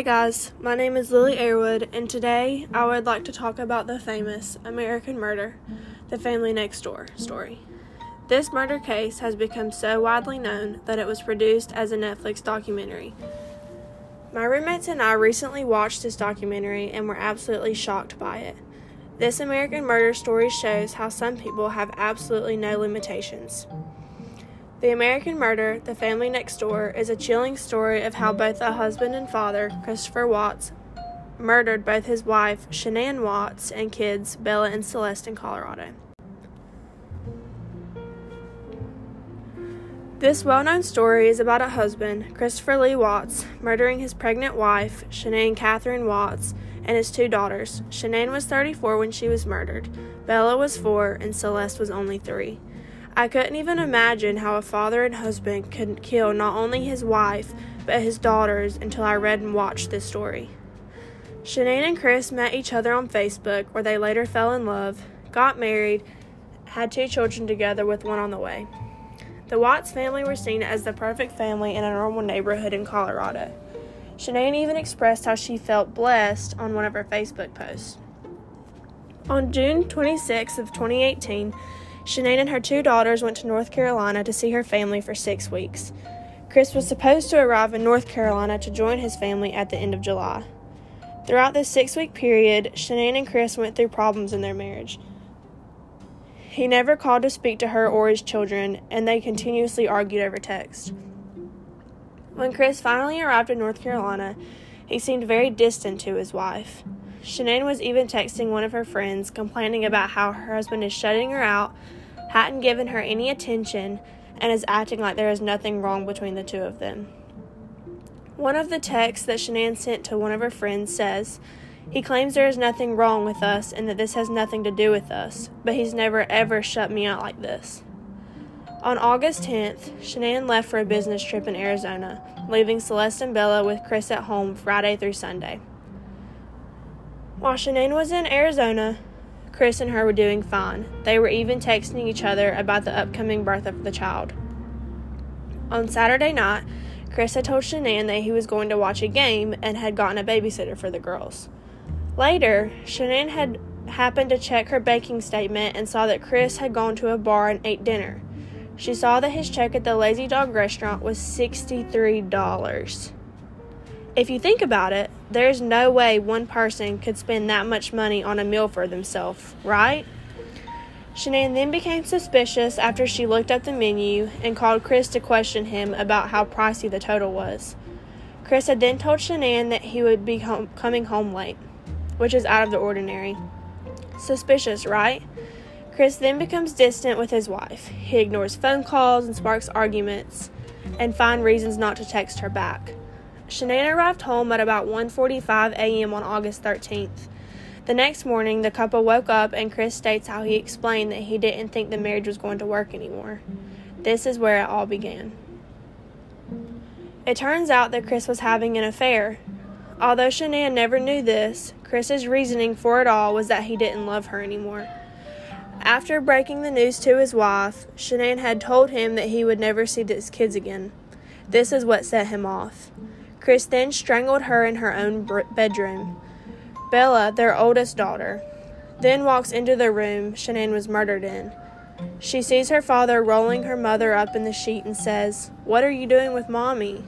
Hey guys, my name is Lily Airwood, and today I would like to talk about the famous American murder, the family next door story. This murder case has become so widely known that it was produced as a Netflix documentary. My roommates and I recently watched this documentary and were absolutely shocked by it. This American murder story shows how some people have absolutely no limitations. The American Murder, The Family Next Door, is a chilling story of how both a husband and father, Christopher Watts, murdered both his wife, Shanann Watts, and kids, Bella and Celeste, in Colorado. This well known story is about a husband, Christopher Lee Watts, murdering his pregnant wife, Shanann Catherine Watts, and his two daughters. Shanann was 34 when she was murdered, Bella was 4, and Celeste was only 3. I couldn't even imagine how a father and husband could kill not only his wife, but his daughters until I read and watched this story. Shanann and Chris met each other on Facebook, where they later fell in love, got married, had two children together with one on the way. The Watts family were seen as the perfect family in a normal neighborhood in Colorado. Shanann even expressed how she felt blessed on one of her Facebook posts. On June 26 of 2018, Shanann and her two daughters went to North Carolina to see her family for six weeks. Chris was supposed to arrive in North Carolina to join his family at the end of July. Throughout this six week period, Shanann and Chris went through problems in their marriage. He never called to speak to her or his children, and they continuously argued over text. When Chris finally arrived in North Carolina, he seemed very distant to his wife. Shanann was even texting one of her friends, complaining about how her husband is shutting her out, hadn't given her any attention, and is acting like there is nothing wrong between the two of them. One of the texts that Shanann sent to one of her friends says, He claims there is nothing wrong with us and that this has nothing to do with us, but he's never ever shut me out like this. On August 10th, Shanann left for a business trip in Arizona, leaving Celeste and Bella with Chris at home Friday through Sunday. While Shanann was in Arizona, Chris and her were doing fine. They were even texting each other about the upcoming birth of the child. On Saturday night, Chris had told Shanann that he was going to watch a game and had gotten a babysitter for the girls. Later, Shanann had happened to check her banking statement and saw that Chris had gone to a bar and ate dinner. She saw that his check at the Lazy Dog restaurant was $63. If you think about it, there's no way one person could spend that much money on a meal for themselves, right? Shanann then became suspicious after she looked up the menu and called Chris to question him about how pricey the total was. Chris had then told Shanann that he would be home, coming home late, which is out of the ordinary. Suspicious, right? Chris then becomes distant with his wife. He ignores phone calls and sparks arguments and finds reasons not to text her back. Shanann arrived home at about 1:45 a.m. on August 13th. The next morning, the couple woke up and Chris states how he explained that he didn't think the marriage was going to work anymore. This is where it all began. It turns out that Chris was having an affair. Although Shanann never knew this, Chris's reasoning for it all was that he didn't love her anymore. After breaking the news to his wife, Shanann had told him that he would never see his kids again. This is what set him off. Chris then strangled her in her own bedroom. Bella, their oldest daughter, then walks into the room Shanann was murdered in. She sees her father rolling her mother up in the sheet and says, What are you doing with mommy?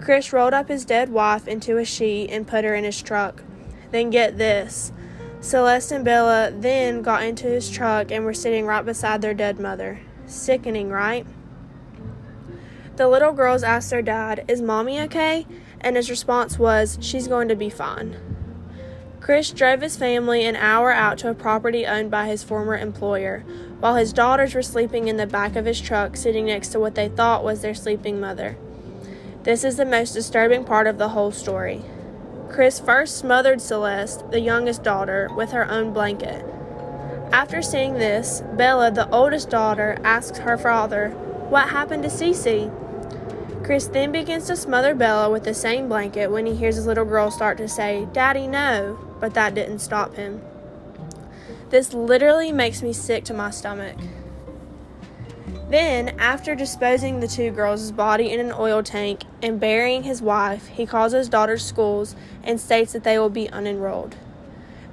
Chris rolled up his dead wife into a sheet and put her in his truck. Then get this. Celeste and Bella then got into his truck and were sitting right beside their dead mother. Sickening, right? The little girls asked their dad, Is mommy okay? And his response was, She's going to be fine. Chris drove his family an hour out to a property owned by his former employer, while his daughters were sleeping in the back of his truck, sitting next to what they thought was their sleeping mother. This is the most disturbing part of the whole story. Chris first smothered Celeste, the youngest daughter, with her own blanket. After seeing this, Bella, the oldest daughter, asks her father, What happened to Cece? Chris then begins to smother Bella with the same blanket when he hears his little girl start to say, Daddy, no, but that didn't stop him. This literally makes me sick to my stomach. Then, after disposing the two girls' body in an oil tank and burying his wife, he calls his daughter's schools and states that they will be unenrolled.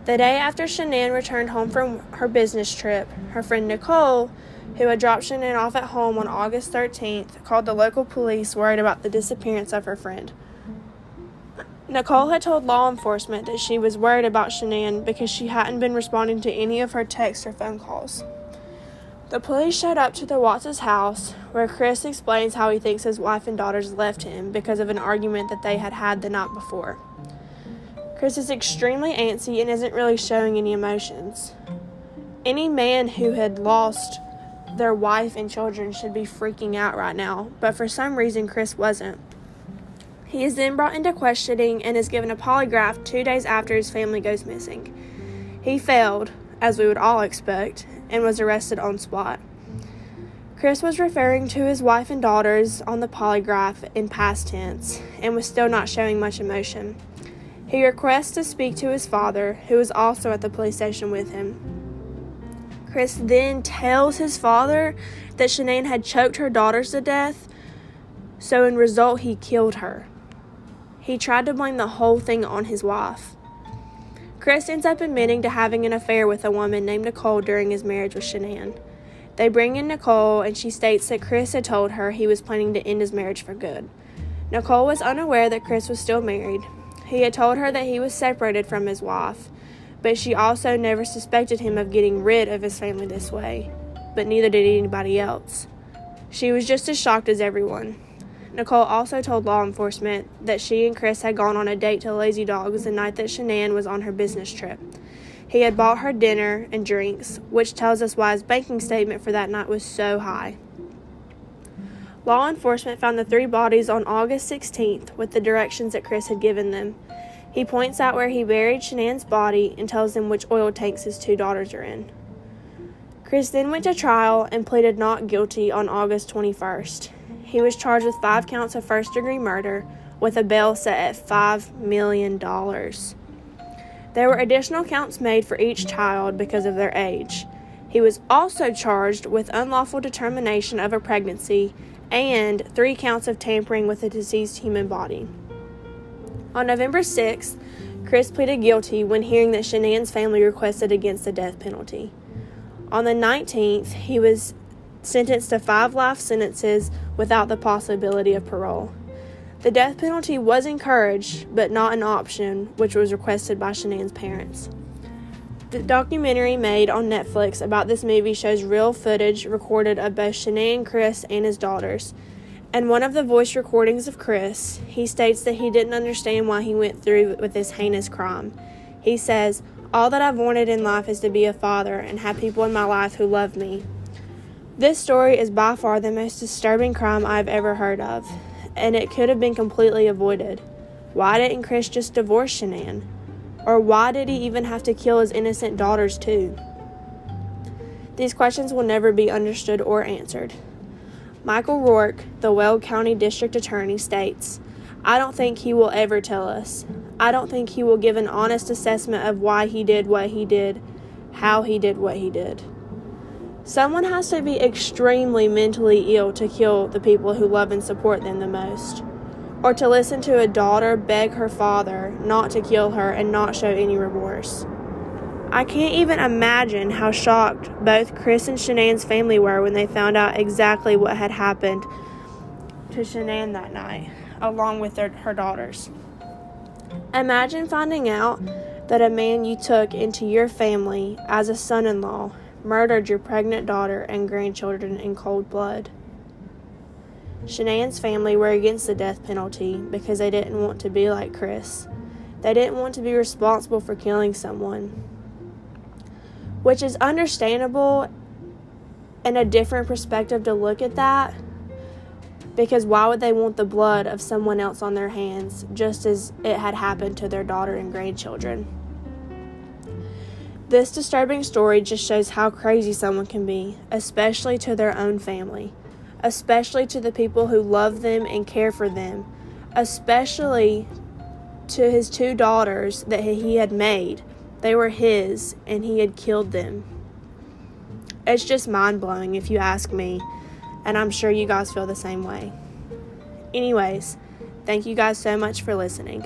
The day after Shanann returned home from her business trip, her friend Nicole, who had dropped Shanann off at home on August 13th, called the local police worried about the disappearance of her friend. Nicole had told law enforcement that she was worried about Shanann because she hadn't been responding to any of her texts or phone calls. The police showed up to the Watts' house, where Chris explains how he thinks his wife and daughters left him because of an argument that they had had the night before. Chris is extremely antsy and isn't really showing any emotions. Any man who had lost their wife and children should be freaking out right now, but for some reason, Chris wasn't. He is then brought into questioning and is given a polygraph two days after his family goes missing. He failed, as we would all expect, and was arrested on spot. Chris was referring to his wife and daughters on the polygraph in past tense and was still not showing much emotion. He requests to speak to his father, who was also at the police station with him. Chris then tells his father that Shanann had choked her daughters to death, so in result, he killed her. He tried to blame the whole thing on his wife. Chris ends up admitting to having an affair with a woman named Nicole during his marriage with Shanann. They bring in Nicole, and she states that Chris had told her he was planning to end his marriage for good. Nicole was unaware that Chris was still married. He had told her that he was separated from his wife, but she also never suspected him of getting rid of his family this way, but neither did anybody else. She was just as shocked as everyone. Nicole also told law enforcement that she and Chris had gone on a date to Lazy Dogs the night that Shanann was on her business trip. He had bought her dinner and drinks, which tells us why his banking statement for that night was so high. Law enforcement found the three bodies on August 16th with the directions that Chris had given them. He points out where he buried Shanann's body and tells them which oil tanks his two daughters are in. Chris then went to trial and pleaded not guilty on August 21st. He was charged with five counts of first degree murder with a bail set at $5 million. There were additional counts made for each child because of their age. He was also charged with unlawful determination of a pregnancy and three counts of tampering with a deceased human body. On November 6th, Chris pleaded guilty when hearing that Shanann's family requested against the death penalty. On the 19th, he was sentenced to five life sentences without the possibility of parole. The death penalty was encouraged, but not an option, which was requested by Shanann's parents. The documentary made on Netflix about this movie shows real footage recorded of both Shanann, Chris, and his daughters. And one of the voice recordings of Chris, he states that he didn't understand why he went through with this heinous crime. He says, All that I've wanted in life is to be a father and have people in my life who love me. This story is by far the most disturbing crime I've ever heard of, and it could have been completely avoided. Why didn't Chris just divorce Shanann? Or why did he even have to kill his innocent daughters too? These questions will never be understood or answered. Michael Rourke, the Weld County District Attorney, states, I don't think he will ever tell us. I don't think he will give an honest assessment of why he did what he did, how he did what he did. Someone has to be extremely mentally ill to kill the people who love and support them the most. Or to listen to a daughter beg her father not to kill her and not show any remorse. I can't even imagine how shocked both Chris and Shanann's family were when they found out exactly what had happened to Shanann that night, along with their, her daughters. Imagine finding out that a man you took into your family as a son in law murdered your pregnant daughter and grandchildren in cold blood. Shanann's family were against the death penalty because they didn't want to be like Chris. They didn't want to be responsible for killing someone. Which is understandable and a different perspective to look at that because why would they want the blood of someone else on their hands just as it had happened to their daughter and grandchildren? This disturbing story just shows how crazy someone can be, especially to their own family, especially to the people who love them and care for them, especially to his two daughters that he had made. They were his, and he had killed them. It's just mind blowing if you ask me. and I'm sure you guys feel the same way. Anyways, thank you guys so much for listening.